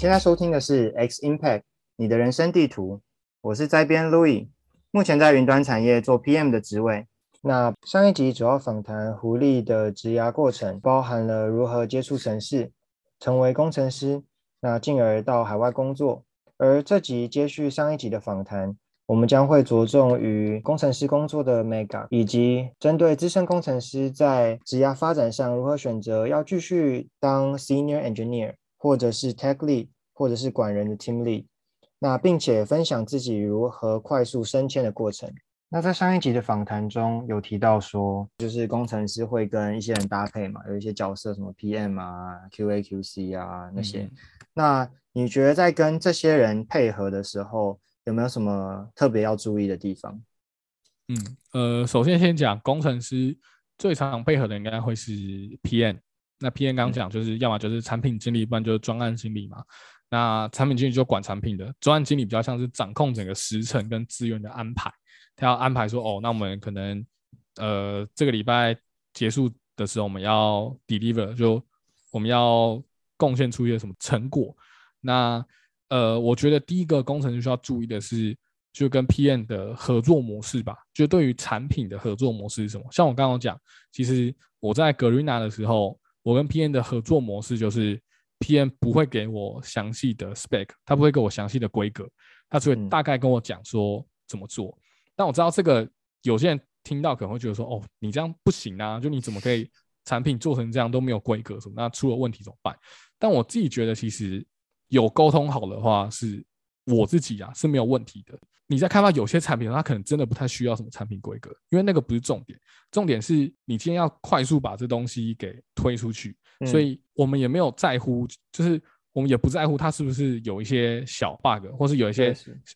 现在收听的是 X Impact 你的人生地图，我是在编 Louis，目前在云端产业做 PM 的职位。那上一集主要访谈狐狸的职涯过程，包含了如何接触城市，成为工程师，那进而到海外工作。而这集接续上一集的访谈，我们将会着重于工程师工作的 mega，以及针对资深工程师在职涯发展上如何选择要继续当 senior engineer。或者是 tech lead，或者是管人的 team lead，那并且分享自己如何快速升迁的过程。那在上一集的访谈中有提到说，就是工程师会跟一些人搭配嘛，有一些角色什么 PM 啊、QA、QC 啊那些。那你觉得在跟这些人配合的时候，有没有什么特别要注意的地方？嗯，呃，首先先讲工程师最常配合的应该会是 PM。那 P N 刚讲就是要么就是产品经理，不然就是专案经理嘛。那产品经理就管产品的，专案经理比较像是掌控整个时程跟资源的安排。他要安排说，哦，那我们可能呃这个礼拜结束的时候，我们要 deliver，就我们要贡献出一些什么成果。那呃，我觉得第一个工程师需要注意的是，就跟 P N 的合作模式吧。就对于产品的合作模式是什么？像我刚刚讲，其实我在 Greenna 的时候。我跟 PM 的合作模式就是，PM 不会给我详细的 spec，他不会给我详细的规格，他只会大概跟我讲说怎么做。但我知道这个有些人听到可能会觉得说，哦，你这样不行啊，就你怎么可以产品做成这样都没有规格什么？那出了问题怎么办？但我自己觉得其实有沟通好的话，是我自己啊是没有问题的。你在开发有些产品，它可能真的不太需要什么产品规格，因为那个不是重点，重点是你今天要快速把这东西给推出去，所以我们也没有在乎，就是我们也不在乎它是不是有一些小 bug，或是有一些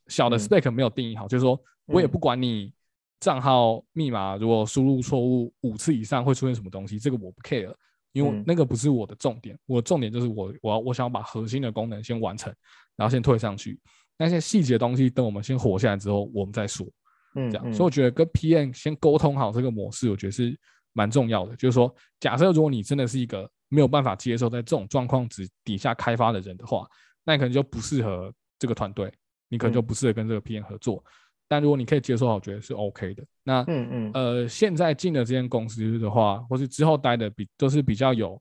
小的 spec 没有定义好，就是说我也不管你账号密码如果输入错误五次以上会出现什么东西，这个我不 care，因为那个不是我的重点，我的重点就是我我要我想要把核心的功能先完成，然后先推上去。那些细节东西，等我们先活下来之后，我们再说。嗯，这样，所以我觉得跟 PM 先沟通好这个模式，我觉得是蛮重要的。就是说，假设如果你真的是一个没有办法接受在这种状况之底下开发的人的话，那你可能就不适合这个团队，你可能就不适合跟这个 PM 合作。但如果你可以接受好，我觉得是 OK 的。那嗯嗯呃，现在进的这间公司的话，或是之后待的比都是比较有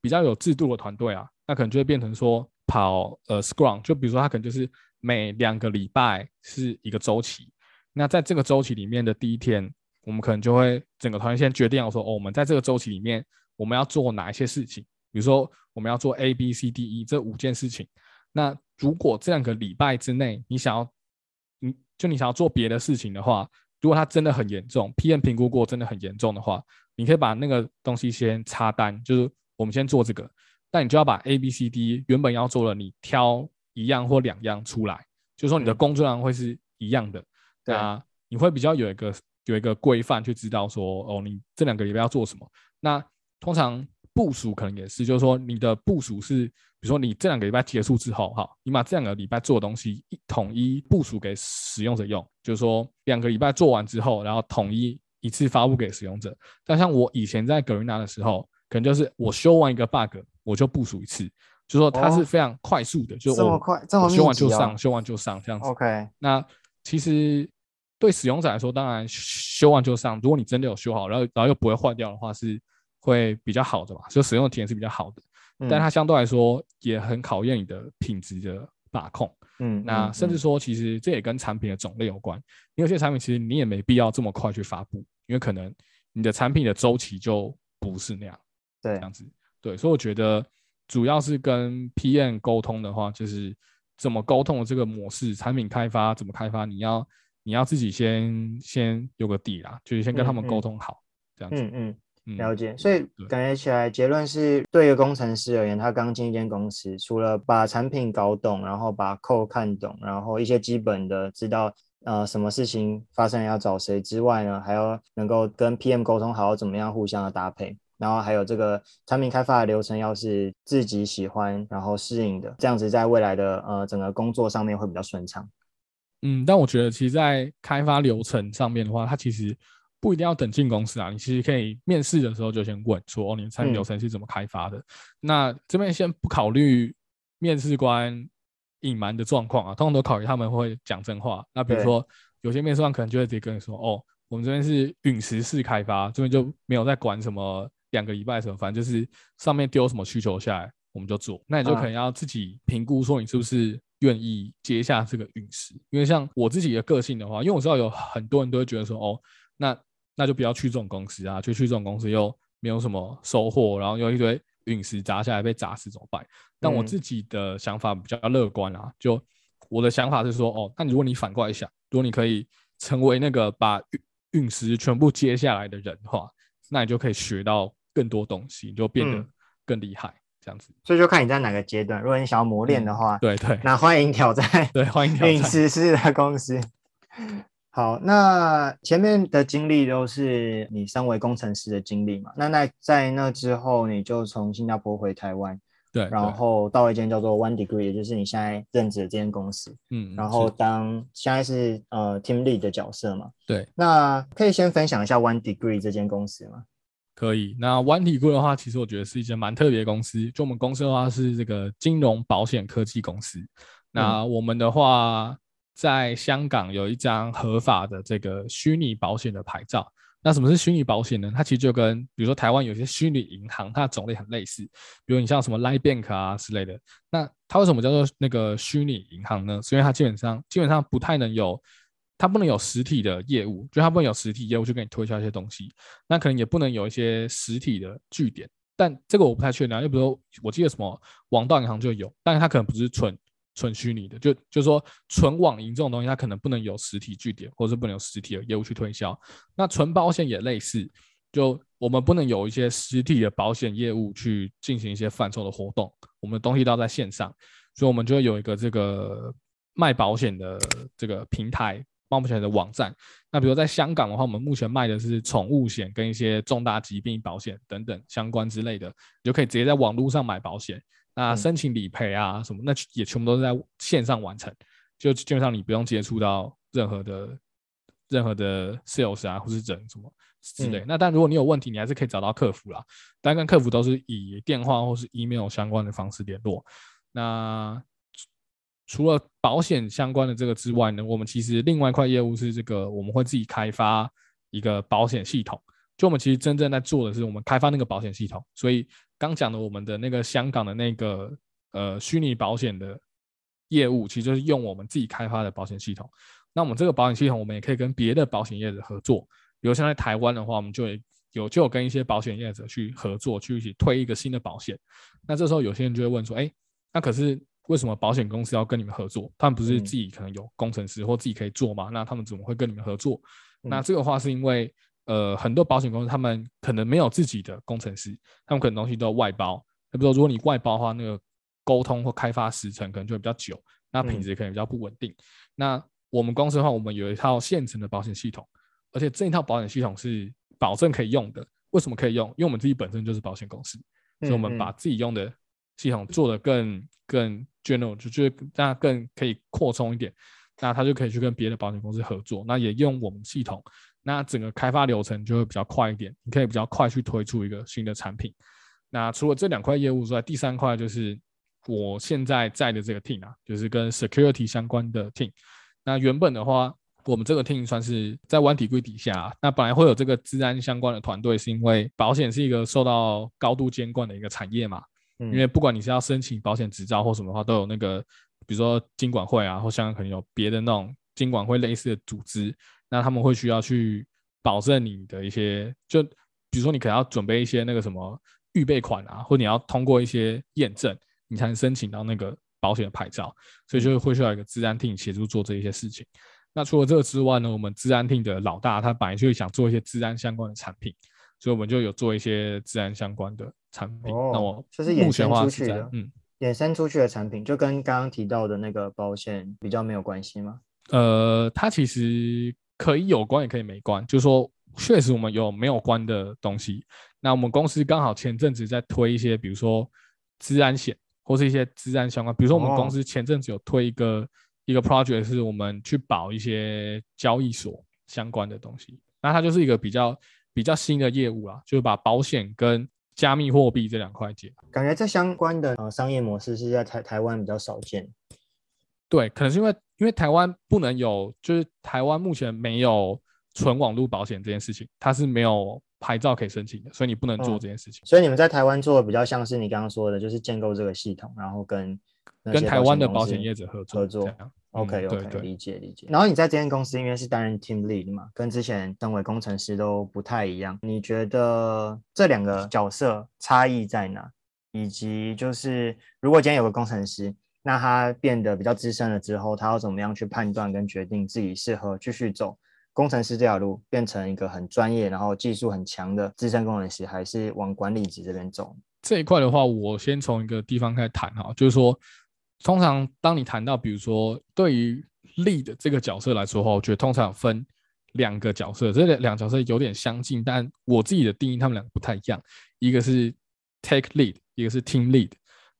比较有制度的团队啊，那可能就会变成说跑呃 Scrum，就比如说他可能就是。每两个礼拜是一个周期，那在这个周期里面的第一天，我们可能就会整个团队先决定要说，哦，我们在这个周期里面我们要做哪一些事情，比如说我们要做 A、B、C、D、E 这五件事情。那如果这两个礼拜之内你想要，你就你想要做别的事情的话，如果它真的很严重，PM 评估过真的很严重的话，你可以把那个东西先插单，就是我们先做这个，但你就要把 A、B、C、D 原本要做的你挑。一样或两样出来，就是说你的工作量会是一样的，啊你会比较有一个有一个规范去知道说，哦，你这两个礼拜要做什么。那通常部署可能也是，就是说你的部署是，比如说你这两个礼拜结束之后，哈，你把这两个礼拜做的东西一统一部署给使用者用，就是说两个礼拜做完之后，然后统一一次发布给使用者。但像我以前在 Garena 的时候，可能就是我修完一个 bug，我就部署一次。就说它是非常快速的，就这么快，这么修完就上，修完就上这样子。OK，那其实对使用者来说，当然修完就上。如果你真的有修好，然后然后又不会坏掉的话，是会比较好的嘛？就使用的体验是比较好的。但它相对来说也很考验你的品质的把控。嗯，那甚至说，其实这也跟产品的种类有关。因为有些产品其实你也没必要这么快去发布，因为可能你的产品的周期就不是那样。对，这样子。对，所以我觉得。主要是跟 PM 沟通的话，就是怎么沟通的这个模式，产品开发怎么开发，你要你要自己先先有个底啦，就是先跟他们沟通好，这样子。嗯嗯，了解。所以感觉起来结论是对一个工程师而言，他刚进一间公司，除了把产品搞懂，然后把 code 看懂，然后一些基本的知道呃什么事情发生要找谁之外呢，还要能够跟 PM 沟通好，怎么样互相的搭配。然后还有这个产品开发的流程，要是自己喜欢，然后适应的，这样子在未来的呃整个工作上面会比较顺畅。嗯，但我觉得其实，在开发流程上面的话，它其实不一定要等进公司啊，你其实可以面试的时候就先问说，哦，你的产品流程是怎么开发的？那这边先不考虑面试官隐瞒的状况啊，通常都考虑他们会讲真话。那比如说有些面试官可能就会直接跟你说，哦，我们这边是陨石式开发，这边就没有在管什么两个礼拜什么，反正就是上面丢什么需求下来我们就做。那你就可能要自己评估说你是不是愿意接下这个陨石。因为像我自己的个性的话，因为我知道有很多人都会觉得说，哦，那那就不要去这种公司啊，就去这种公司又没有什么收获，然后又一堆。陨石砸下来被砸死怎么办？但我自己的想法比较乐观啊，就我的想法是说，哦，那如果你反过来想，如果你可以成为那个把陨陨石全部接下来的人的话，那你就可以学到更多东西，你就变得更厉害，这样子。所以就看你在哪个阶段，如果你想要磨练的话，对对，那欢迎挑战，对欢迎挑战陨石式的公司。好，那前面的经历都是你身为工程师的经历嘛？那那在那之后，你就从新加坡回台湾，对，然后到一间叫做 One Degree，也就是你现在任职的这间公司，嗯，然后当现在是呃 Team Lead 的角色嘛？对，那可以先分享一下 One Degree 这间公司吗？可以。那 One Degree 的话，其实我觉得是一间蛮特别的公司。就我们公司的话，是这个金融保险科技公司。那我们的话。在香港有一张合法的这个虚拟保险的牌照。那什么是虚拟保险呢？它其实就跟比如说台湾有些虚拟银行，它的种类很类似。比如你像什么 Line Bank 啊之类的。那它为什么叫做那个虚拟银行呢？是因为它基本上基本上不太能有，它不能有实体的业务，就它不能有实体业务去给你推销一些东西。那可能也不能有一些实体的据点。但这个我不太确定啊。就比如说我记得什么网道银行就有，但是它可能不是纯。纯虚拟的，就就是说纯网银这种东西，它可能不能有实体据点，或者是不能有实体的业务去推销。那纯保险也类似，就我们不能有一些实体的保险业务去进行一些贩售的活动，我们的东西都要在线上，所以我们就会有一个这个卖保险的这个平台，卖保险的网站。那比如在香港的话，我们目前卖的是宠物险跟一些重大疾病保险等等相关之类的，你就可以直接在网络上买保险。那申请理赔啊什么，那也全部都是在线上完成，就基本上你不用接触到任何的任何的 sales 啊或是人什么之类。那但如果你有问题，你还是可以找到客服啦。但跟客服都是以电话或是 email 相关的方式联络。那除了保险相关的这个之外呢，我们其实另外一块业务是这个，我们会自己开发一个保险系统。就我们其实真正在做的是，我们开发那个保险系统。所以刚讲的我们的那个香港的那个呃虚拟保险的业务，其实就是用我们自己开发的保险系统。那我们这个保险系统，我们也可以跟别的保险业者合作。比如像在台湾的话，我们就有就有跟一些保险业者去合作，去一起推一个新的保险。那这时候有些人就会问说：，哎，那可是为什么保险公司要跟你们合作？他们不是自己可能有工程师或自己可以做吗？那他们怎么会跟你们合作？那这个话是因为。呃，很多保险公司他们可能没有自己的工程师，他们可能东西都要外包。那比如说，如果你外包的话，那个沟通或开发时程可能就会比较久，那品质可能比较不稳定。那我们公司的话，我们有一套现成的保险系统，而且这一套保险系统是保证可以用的。为什么可以用？因为我们自己本身就是保险公司，所以我们把自己用的系统做的更更 general，就觉得大家更可以扩充一点。那他就可以去跟别的保险公司合作，那也用我们系统。那整个开发流程就会比较快一点，你可以比较快去推出一个新的产品。那除了这两块业务之外，第三块就是我现在在的这个 team 啊，就是跟 security 相关的 team。那原本的话，我们这个 team 算是在湾体规底下。那本来会有这个治安相关的团队，是因为保险是一个受到高度监管的一个产业嘛。因为不管你是要申请保险执照或什么的话，都有那个，比如说金管会啊，或香港可能有别的那种金管会类似的组织。那他们会需要去保证你的一些，就比如说你可能要准备一些那个什么预备款啊，或你要通过一些验证，你才能申请到那个保险的牌照，所以就会需要一个治安厅协助做这一些事情。那除了这个之外呢，我们治安厅的老大他本来就想做一些治安相关的产品，所以我们就有做一些治安相关的产品。那我这是衍生出去的，嗯，衍生出去的产品就跟刚刚提到的那个保险比较没有关系吗？呃，它其实。可以有关也可以没关，就是说，确实我们有没有关的东西。那我们公司刚好前阵子在推一些，比如说治安险或是一些治安相关。比如说我们公司前阵子有推一个一个 project，是我们去保一些交易所相关的东西。那它就是一个比较比较新的业务啊，就是把保险跟加密货币这两块界。感觉这相关的呃商业模式是在台台湾比较少见。对，可能是因为因为台湾不能有，就是台湾目前没有纯网络保险这件事情，它是没有牌照可以申请的，所以你不能做这件事情。所以你们在台湾做的比较像是你刚刚说的，就是建构这个系统，然后跟跟台湾的保险险业者合作合作。OK 对 OK，对理解理解。然后你在这间公司因为是担任 team lead 嘛，跟之前身为工程师都不太一样。你觉得这两个角色差异在哪？以及就是如果今天有个工程师，那他变得比较资深了之后，他要怎么样去判断跟决定自己适合继续走工程师这条路，变成一个很专业然后技术很强的资深工程师，还是往管理职这边走？这一块的话，我先从一个地方开始谈哈，就是说，通常当你谈到比如说对于 lead 这个角色来说的话，我觉得通常分两个角色，这两两角色有点相近，但我自己的定义他们两个不太一样，一个是 take lead，一个是 team lead。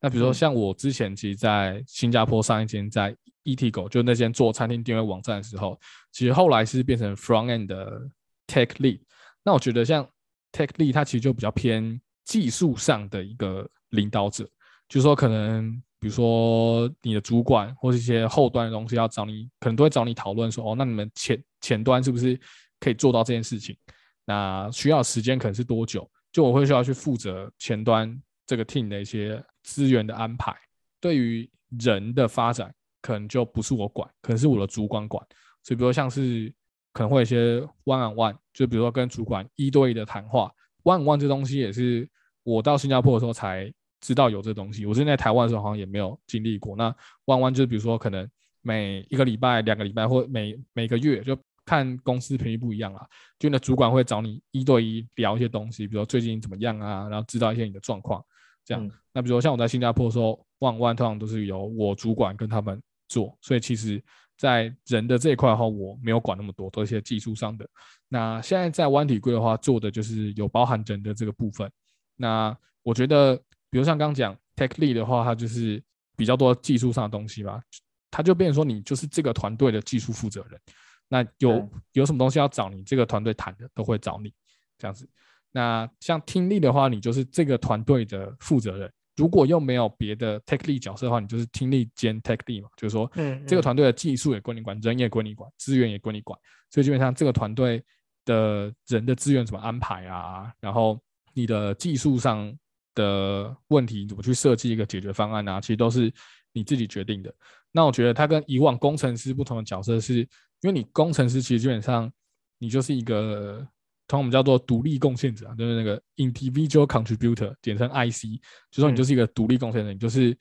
那比如说像我之前其实，在新加坡上一间在 ETGO 就那间做餐厅定位网站的时候，其实后来是变成 front end 的 tech lead。那我觉得像 tech lead，它其实就比较偏技术上的一个领导者，就是说可能比如说你的主管或是一些后端的东西要找你，可能都会找你讨论说，哦，那你们前前端是不是可以做到这件事情？那需要时间可能是多久？就我会需要去负责前端这个 team 的一些。资源的安排，对于人的发展，可能就不是我管，可能是我的主管管。所以，比如像是可能会有一些 one on one，就比如说跟主管一对一的谈话，one on one 这东西也是我到新加坡的时候才知道有这东西。我之前在台湾的时候好像也没有经历过。那 on one 就是比如说可能每一个礼拜、两个礼拜或每每个月，就看公司频率不一样啦，就你的主管会找你一对一聊一些东西，比如说最近怎么样啊，然后知道一些你的状况。这样，那比如说像我在新加坡的时候，万万通常都是由我主管跟他们做，所以其实，在人的这一块的话，我没有管那么多，都一些技术上的。那现在在湾体柜的话，做的就是有包含人的这个部分。那我觉得，比如像刚刚讲 tech lead 的话，它就是比较多技术上的东西吧，它就变成说你就是这个团队的技术负责人。那有有什么东西要找你这个团队谈的，都会找你这样子。那像听力的话，你就是这个团队的负责人。如果又没有别的 tech lead 角色的话，你就是听力兼 tech lead 嘛，就是说，嗯，这个团队的技术也归你管，人也归你管，资源也归你管。所以基本上这个团队的人的资源怎么安排啊？然后你的技术上的问题怎么去设计一个解决方案啊？其实都是你自己决定的。那我觉得他跟以往工程师不同的角色，是因为你工程师其实基本上你就是一个。通我们叫做独立贡献者，就是那个 individual contributor，简称 IC，就说你就是一个独立贡献者，你就是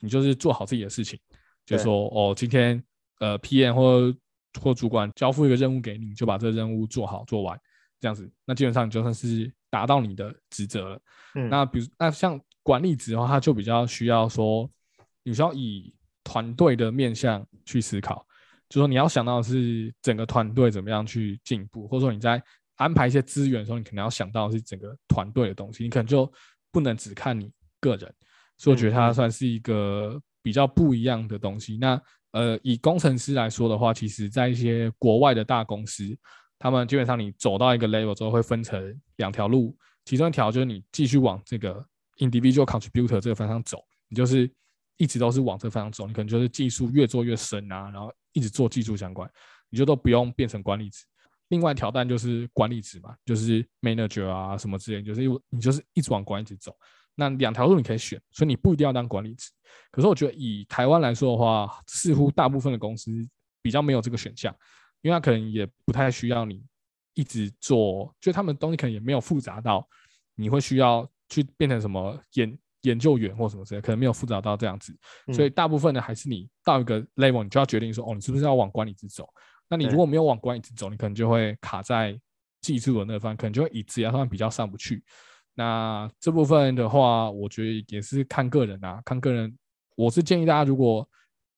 你就是做好自己的事情，就说哦，今天呃 PM 或或主管交付一个任务给你，就把这个任务做好做完，这样子，那基本上你就算是达到你的职责了。嗯，那比如那像管理职的话，它就比较需要说，你需要以团队的面向去思考，就说你要想到的是整个团队怎么样去进步，或者说你在安排一些资源的时候，你可能要想到是整个团队的东西，你可能就不能只看你个人，所以我觉得它算是一个比较不一样的东西。那呃，以工程师来说的话，其实在一些国外的大公司，他们基本上你走到一个 level 之后，会分成两条路，其中一条就是你继续往这个 individual contributor 这个方向走，你就是一直都是往这方向走，你可能就是技术越做越深啊，然后一直做技术相关，你就都不用变成管理职。另外一条蛋就是管理职嘛，就是 manager 啊什么之类，就是你就是一直往管理职走。那两条路你可以选，所以你不一定要当管理职。可是我觉得以台湾来说的话，似乎大部分的公司比较没有这个选项，因为他可能也不太需要你一直做，就他们东西可能也没有复杂到你会需要去变成什么研研究员或什么之类，可能没有复杂到这样子。所以大部分的，还是你到一个 level，你就要决定说，哦，你是不是要往管理职走。那你如果没有往管理职走，你可能就会卡在技术的那方，可能就会以职业上比较上不去。那这部分的话，我觉得也是看个人啊，看个人。我是建议大家，如果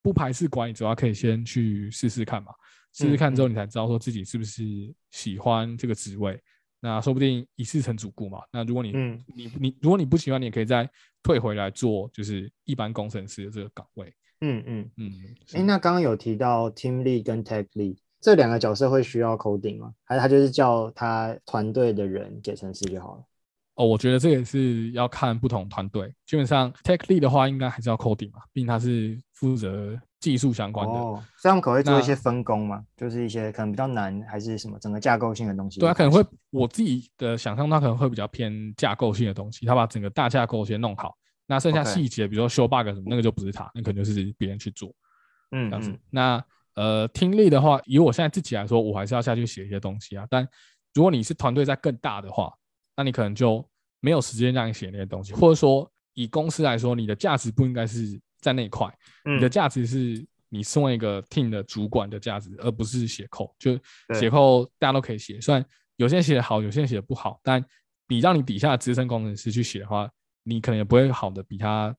不排斥管理的话，可以先去试试看嘛，试试看之后，你才知道说自己是不是喜欢这个职位。那说不定一次成主顾嘛。那如果你你你，如果你不喜欢，你也可以再退回来做，就是一般工程师的这个岗位。嗯嗯嗯，哎，那刚刚有提到 team lead 跟 tech lead 这两个角色会需要 coding 吗？还是他就是叫他团队的人写程式就好了？哦，我觉得这也是要看不同团队。基本上，tech lead 的话，应该还是要 coding 嘛，毕竟他是负责技术相关的。哦，这样可能会做一些分工嘛，就是一些可能比较难，还是什么整个架构性的东西。对啊，可能会我自己的想象，他可能会比较偏架构性的东西，他把整个大架构先弄好，那剩下细节，比如说修 bug 什么，那个就不是他，那可能就是别人去做。嗯，这样子。那呃，听力的话，以我现在自己来说，我还是要下去写一些东西啊。但如果你是团队在更大的话，那你可能就没有时间让你写那些东西，或者说以公司来说，你的价值不应该是在那一块，你的价值是你身为一个 team 的主管的价值，而不是写扣。就写扣大家都可以写，虽然有些人写的好，有些人写的不好，但比让你底下的资深工程师去写的话，你可能也不会好的比他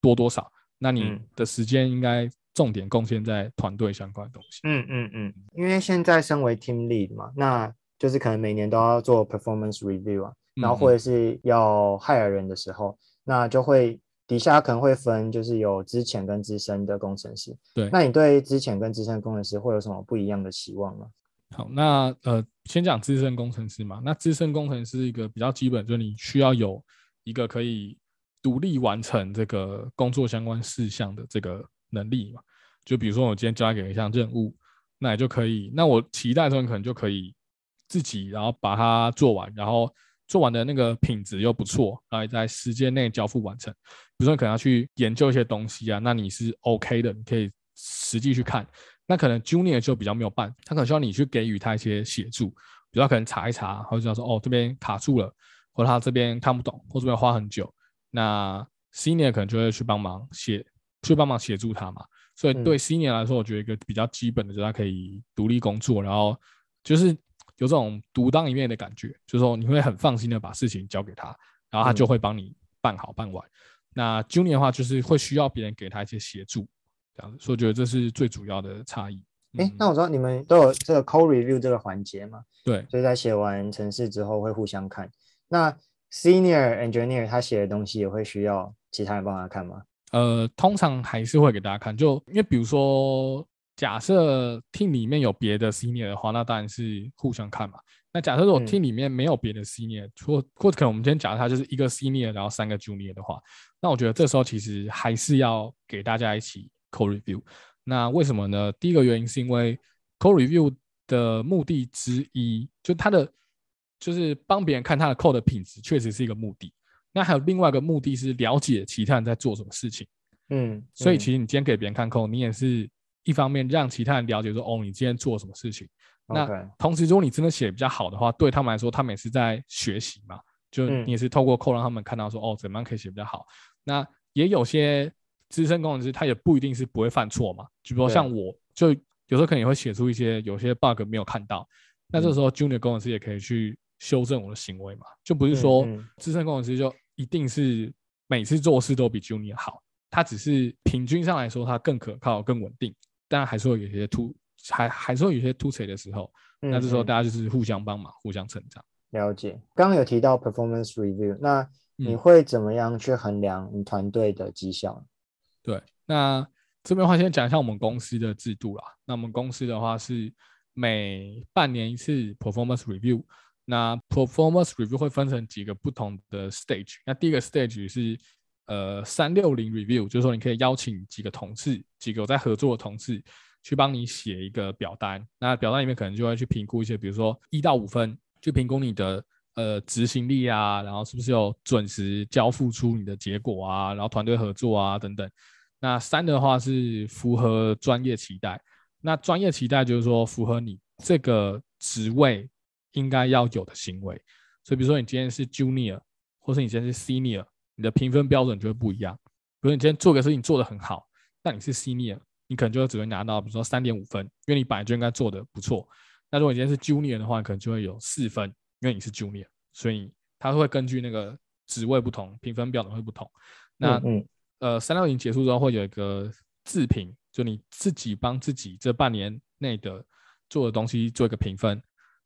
多多少。那你的时间应该重点贡献在团队相关的东西。嗯嗯嗯，因为现在身为 team lead 嘛，那就是可能每年都要做 performance review 啊，然后或者是要 hire 人的时候，那就会底下可能会分，就是有之前跟资深的工程师。对，那你对之前跟资深工程师会有什么不一样的期望吗？好，那呃，先讲资深工程师嘛。那资深工程师一个比较基本，就是你需要有一个可以独立完成这个工作相关事项的这个能力嘛。就比如说我今天交给一项任务，那也就可以，那我期待中可能就可以。自己，然后把它做完，然后做完的那个品质又不错，然后在时间内交付完成。比如说，可能要去研究一些东西啊，那你是 OK 的，你可以实际去看。那可能 Junior 就比较没有办，他可能需要你去给予他一些协助，比如可能查一查，或者说哦这边卡住了，或者他这边看不懂，或这边花很久。那 Senior 可能就会去帮忙协，去帮忙协助他嘛。所以对 Senior 来说，我觉得一个比较基本的就是他可以独立工作，然后就是。有这种独当一面的感觉，就是说你会很放心的把事情交给他，然后他就会帮你办好办完。那 Junior 的话，就是会需要别人给他一些协助，这样子，所以我觉得这是最主要的差异。哎，那我知道你们都有这个 Code Review 这个环节嘛？对，所以在写完程式之后会互相看。那 Senior Engineer 他写的东西也会需要其他人帮他看吗？呃，通常还是会给大家看，就因为比如说。假设 team 里面有别的 senior 的话，那当然是互相看嘛。那假设如果 team 里面没有别的 senior，或或者可能我们今天假设他就是一个 senior，然后三个 junior 的话，那我觉得这时候其实还是要给大家一起 code review。那为什么呢？第一个原因是因为 code review 的目的之一，就他的就是帮别人看他的 code 的品质，确实是一个目的。那还有另外一个目的是了解其他人在做什么事情。嗯，所以其实你今天给别人看 code，你也是。一方面让其他人了解说，哦，你今天做什么事情。那同时，如果你真的写的比较好的话，对他们来说，他们也是在学习嘛。就你也是透过扣让他们看到说，哦，怎么样可以写比较好。那也有些资深工程师，他也不一定是不会犯错嘛。就比如说像我，就有时候可能也会写出一些有些 bug 没有看到。那这时候 junior 工程师也可以去修正我的行为嘛。就不是说资深工程师就一定是每次做事都比 junior 好，他只是平均上来说，他更可靠、更稳定。但还是会有些突，还还是会有些突锤的时候，那这时候大家就是互相帮忙，互相成长。了解。刚刚有提到 performance review，那你会怎么样去衡量你团队的绩效？对，那这边的话先讲一下我们公司的制度啦。那我们公司的话是每半年一次 performance review，那 performance review 会分成几个不同的 stage。那第一个 stage 是呃，三六零 review 就是说，你可以邀请几个同事，几个在合作的同事，去帮你写一个表单。那表单里面可能就会去评估一些，比如说一到五分，去评估你的呃执行力啊，然后是不是有准时交付出你的结果啊，然后团队合作啊等等。那三的话是符合专业期待。那专业期待就是说，符合你这个职位应该要有的行为。所以，比如说你今天是 junior，或是你今天是 senior。你的评分标准就会不一样。比如你今天做个事情做得很好，那你是 senior，你可能就只会拿到比如说三点五分，因为你本来就应该做的不错。那如果你今天是 junior 的话，可能就会有四分，因为你是 junior，所以它会根据那个职位不同，评分标准会不同。那呃，三六零结束之后会有一个自评，就你自己帮自己这半年内的做的东西做一个评分。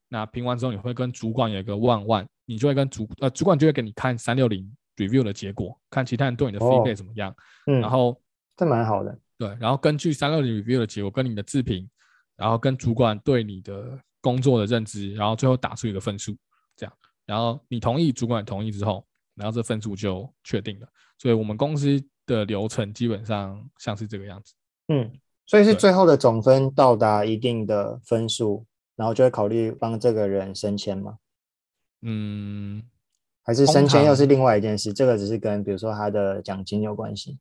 那评完之后，你会跟主管有一个万万，你就会跟主呃主管就会给你看三六零。Review 的结果，看其他人对你的 feedback 怎么样，嗯，然后这蛮好的，对，然后根据三六零 review 的结果跟你的自评，然后跟主管对你的工作的认知，然后最后打出一个分数，这样，然后你同意，主管同意之后，然后这分数就确定了。所以我们公司的流程基本上像是这个样子。嗯，所以是最后的总分到达一定的分数，然后就会考虑帮这个人升迁吗？嗯，还是通升迁又是另外一件事？这个只是跟比如说他的奖金有关系。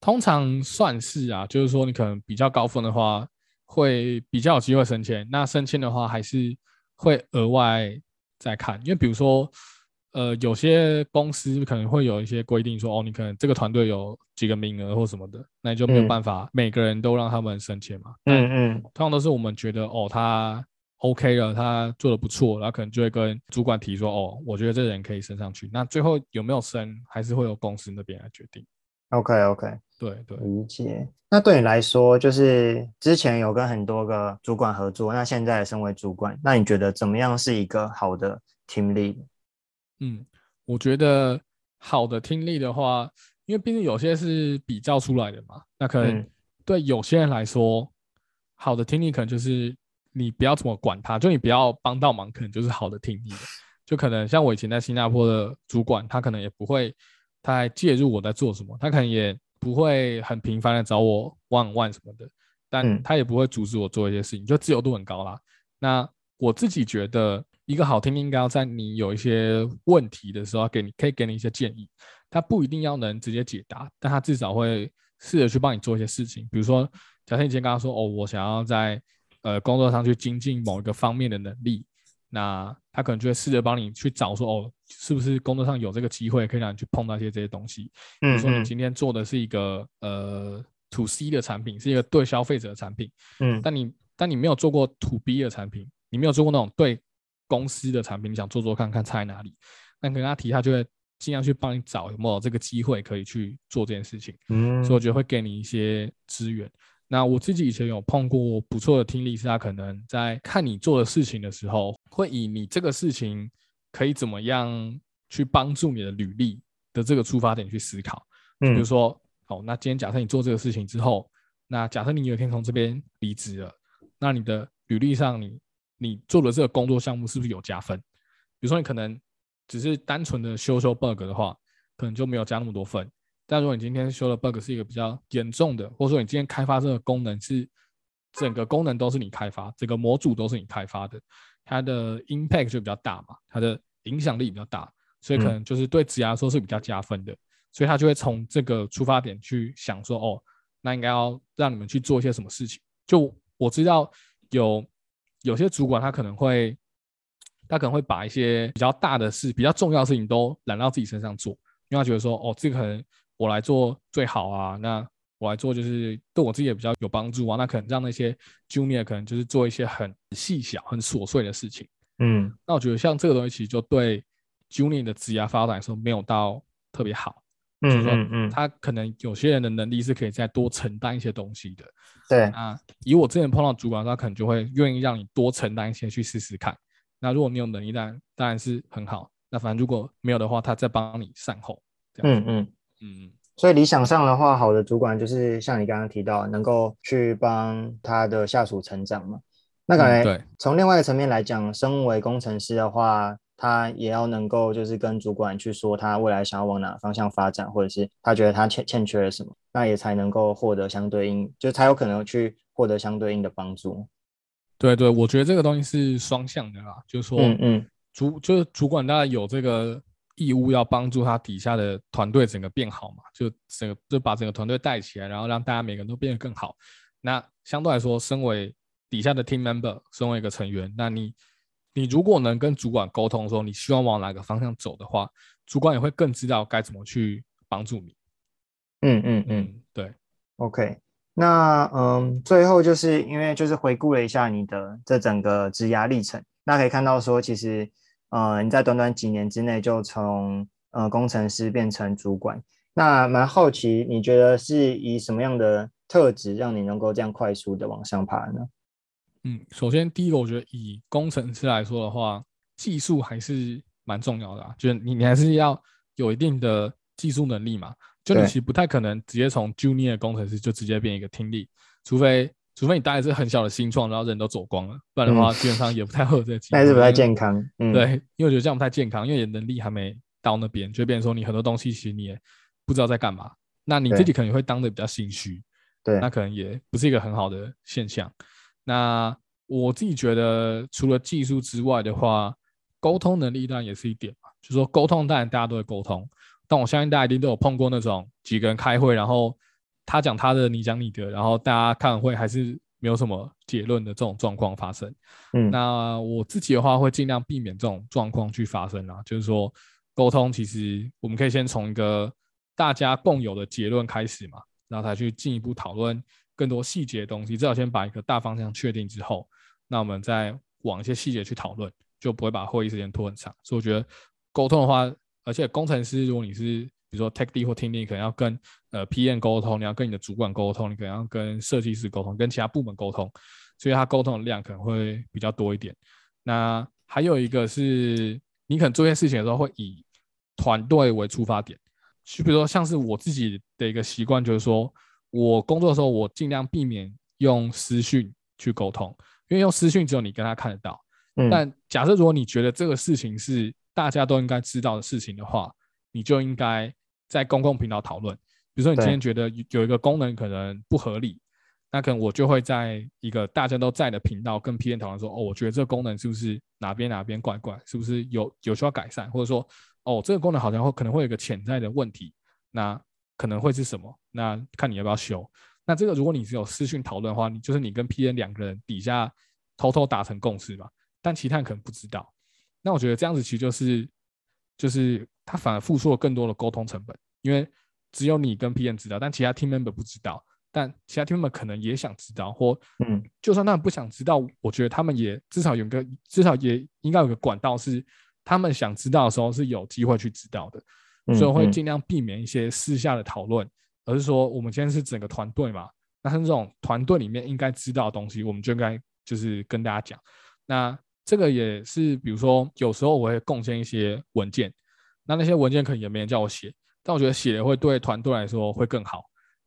通常算是啊，就是说你可能比较高分的话，会比较有机会升迁。那升迁的话，还是会额外再看，因为比如说，呃，有些公司可能会有一些规定说，哦，你可能这个团队有几个名额或什么的，那你就没有嗯办法每个人都让他们升迁嘛。嗯嗯通常都是我们觉得哦，他 OK 了，他做的不错，然后可能就会跟主管提说，哦，我觉得这个人可以升上去。那最后有没有升，还是会由公司那边来决定。，OK OK，对对。理解。那对你来说，就是之前有跟很多个主管合作，那现在身为主管，那你觉得怎么样是一个好的 team lead？嗯，我觉得好的听力的话，因为毕竟有些是比较出来的嘛，那可能嗯对有些人来说，好的听力可能就是你不要怎么管他，就你不要帮到忙，可能就是好的听力了。就可能像我以前在新加坡的主管，他可能也不会太介入我在做什么，他可能也不会很频繁的找我 one on one 什么的，但嗯他也不会阻止我做一些事情，就自由度很高啦。那我自己觉得，一个好听力应该要在你有一些问题的时候，给你可以给你一些建议。他不一定要能直接解答，但他至少会试着去帮你做一些事情。比如说，假设你今天跟他说：“哦，我想要在呃工作上去精进某一个方面的能力。”那他可能就会试着帮你去找说：“哦，是不是工作上有这个机会可以让你去碰到一些这些东西？”比如嗯说你嗯今天做的是一个呃 to C 的产品，是一个对消费者的产品，嗯但你但你没有做过 to B 的产品，你没有做过那种对公司的产品，你想做做看看差在哪里？那跟他提，他就会尽量去帮你找有没有这个机会可以去做这件事情。嗯所以我觉得会给你一些资源。那我自己以前有碰过不错的听力，是他可能在看你做的事情的时候，会以你这个事情可以怎么样去帮助你的履历的这个出发点去思考。嗯比如嗯说，好，那今天假设你做这个事情之后，那假设你有一天从这边离职了，那你的履历上你你做的这个工作项目是不是有加分？比如说你可能只是单纯的修修 bug 的话，可能就没有加那么多分。但如果你今天修的 bug 是一个比较严重的，或者说你今天开发这个功能是整个功能都是你开发，整个模组都是你开发的，它的 impact 就比较大嘛，它的影响力比较大，所以可嗯能就是对职涯来说是比较加分的。所以他就会从这个出发点去想说，哦，那应该要让你们去做一些什么事情。就我知道有有些主管他可能会，他可能会把一些比较大的事、比较重要的事情都揽到自己身上做，因为他觉得说，哦，这个可能我来做最好啊，那我来做就是对我自己也比较有帮助啊，那可能让那些 junior 可能就是做一些很细小、很琐碎的事情。嗯那我觉得像这个东西，其实就对 junior 的职业发展来说没有到特别好。嗯嗯嗯，他可能有些人的能力是可以再多承担一些东西的。对，啊以我之前碰到主管，他可能就会愿意让你多承担一些去试试看。那如果你有能力，当然当然是很好。那反正如果没有的话，他再帮你善后。嗯嗯。嗯所以理想上的话，好的主管就是像你刚刚提到，能够去帮他的下属成长嘛。那感觉嗯对从另外一个层面来讲，身为工程师的话，他也要能够就是跟主管去说他未来想要往哪方向发展，或者是他觉得他欠欠缺了什么，那也才能够获得相对应，就才有可能去获得相对应的帮助。对对，我觉得这个东西是双向的啦，就是说，嗯嗯主就是主管大概有这个义务要帮助他底下的团队整个变好嘛，就整个就把整个团队带起来，然后让大家每个人都变得更好。那相对来说，身为底下的 team member，身为一个成员，那你你如果能跟主管沟通说你希望往哪个方向走的话，主管也会更知道该怎么去帮助你。嗯嗯嗯。嗯，对，OK，那嗯，最后就是因为就是回顾了一下你的这整个职涯历程，那可以看到说，其实呃你在短短几年之内就从呃工程师变成主管，那蛮好奇，你觉得是以什么样的特质让你能够这样快速的往上爬呢？嗯，首先第一个，我觉得以工程师来说的话，技术还是蛮重要的啊，就是你你还是要有一定的技术能力嘛。就你其实不太可能直接从 junior 工程师就直接变一个听力，除非除非你待的是很小的新创，然后人都走光了，不然的话基本上也不太会有这个机会。那是不太健康。嗯，对，因为我觉得这样不太健康，因为你能力还没到那边，就变成说你很多东西其实你也不知道在干嘛，那你自己可能会当的比较心虚，对，那可能也不是一个很好的现象。那我自己觉得，除了技术之外的话，沟通能力当然也是一点嘛。就说沟通，当然大家都会沟通，但我相信大家一定都有碰过那种几个人开会，然后他讲他的，你讲你的，然后大家看完会还是没有什么结论的这种状况发生。嗯，那我自己的话会尽量避免这种状况去发生啊。就是说，沟通其实我们可以先从一个大家共有的结论开始嘛，然后才去进一步讨论更多细节的东西。至少先把一个大方向确定之后，那我们再往一些细节去讨论，就不会把会议时间拖很长。所以我觉得。沟通的话，而且工程师，如果你是比如说 tech D 或 team D，可能要跟呃 PM 沟通，你要跟你的主管沟通，你可能要跟设计师沟通，跟其他部门沟通，所以他沟通的量可能会比较多一点。那还有一个是，你可能做一件事情的时候会以团队为出发点，就比如说像是我自己的一个习惯，就是说我工作的时候，我尽量避免用私讯去沟通，因为用私讯只有你跟他看得到。但假设如果你觉得这个事情是大家都应该知道的事情的话，你就应该在公共频道讨论。比如说，你今天觉得有一个功能可能不合理，那可能我就会在一个大家都在的频道跟 P N 讨论说：“哦，我觉得这个功能是不是哪边哪边怪怪，是不是有有需要改善？或者说，哦，这个功能好像会可能会有个潜在的问题，那可能会是什么？那看你要不要修。那这个如果你只有私讯讨论的话，你就是你跟 P N 两个人底下偷偷达成共识嘛，但其他人可能不知道。那我觉得这样子其实就是，就是他反而付出了更多的沟通成本，因为只有你跟 PM 知道，但其他 team member 不知道，但其他 team member 可能也想知道，或嗯，就算他们不想知道，我觉得他们也至少有个，至少也应该有个管道是他们想知道的时候是有机会去知道的，所以会尽量避免一些私下的讨论，而是说我们今天是整个团队嘛，那像这种团队里面应该知道的东西，我们就应该就是跟大家讲，那。这个也是，比如说有时候我会贡献一些文件，那那些文件可能也没人叫我写，但我觉得写会对团队来说会更好。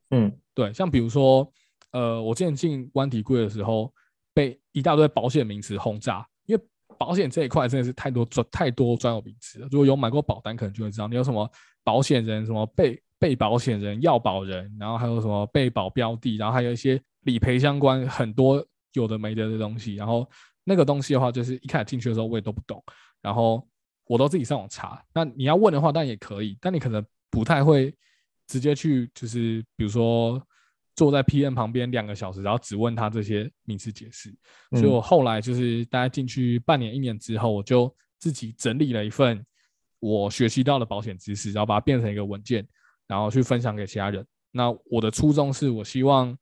嗯，对，像比如说，呃，我之前进湾体柜的时候，被一大堆保险名词轰炸，因为保险这一块真的是太多专太多专有名词了。如果有买过保单，可能就会知道，你有什么保险人、什么被被保险人、要保人，然后还有什么被保标的，然后还有一些理赔相关很多有的没的的东西，然后。那个东西的话，就是一开始进去的时候我也都不懂，然后我都自己上网查。那你要问的话，当然也可以，但你可能不太会直接去，就是比如说坐在 PM 旁边两个小时，然后只问他这些名词解释。所以我后来就是大概进去半年、一年之后，我就自己整理了一份我学习到的保险知识，然后把它变成一个文件，然后去分享给其他人。那我的初衷是我希望。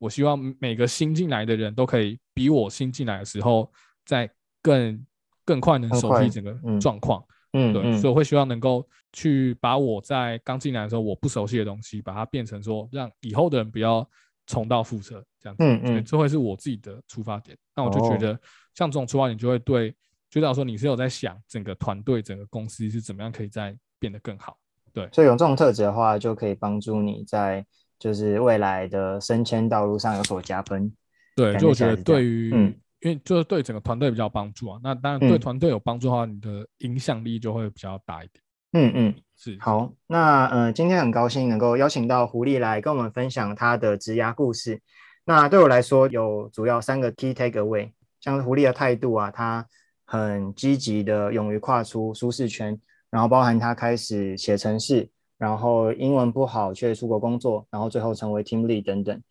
我希望每个新进来的人都可以比我新进来的时候，在更更快能熟悉整个状况。嗯，对，所以我会希望能够去把我在刚进来的时候我不熟悉的东西，把它变成说让以后的人不要重蹈覆辙这样子。嗯嗯，这会是我自己的出发点。那我就觉得像这种出发点就会对，就代说你是有在想整个团队、整个公司是怎么样可以再变得更好。对，所以有这种特质的话，就可以帮助你在。就是未来的升迁道路上有所加分，对，就我觉得对于，嗯，因为就是对整个团队比较帮助啊。那当然对团队有帮助的话，你的影响力就会比较大一点。嗯嗯，是。好，那呃，今天很高兴能够邀请到狐狸来跟我们分享他的职涯故事。那对我来说，有主要三个 key takeaway，像狐狸的态度啊，他很积极的，勇于跨出舒适圈，然后包含他开始写程式。然后英文不好却出国工作，然后最后成为 team lead 等等。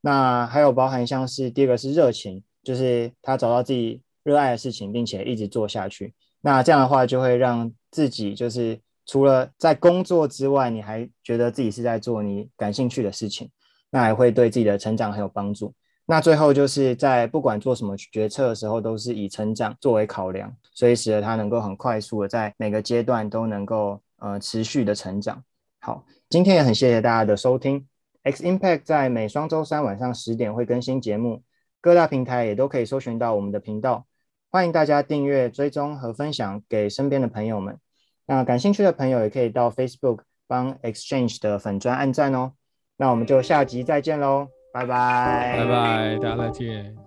那还有包含像是第二个是热情，就是他找到自己热爱的事情，并且一直做下去。那这样的话就会让自己就是除了在工作之外，你还觉得自己是在做你感兴趣的事情，那还会对自己的成长很有帮助。那最后就是在不管做什么决策的时候，都是以成长作为考量，所以使得他能够很快速的在每个阶段都能够呃持续的成长。好，今天也很谢谢大家的收听。X Impact 在每双周三晚上十点会更新节目，各大平台也都可以搜寻到我们的频道。欢迎大家订阅、追踪和分享给身边的朋友们。那感兴趣的朋友也可以到 Facebook 帮 Exchange 的粉砖按赞哦。那我们就下集再见喽，拜拜，拜拜，大家再见。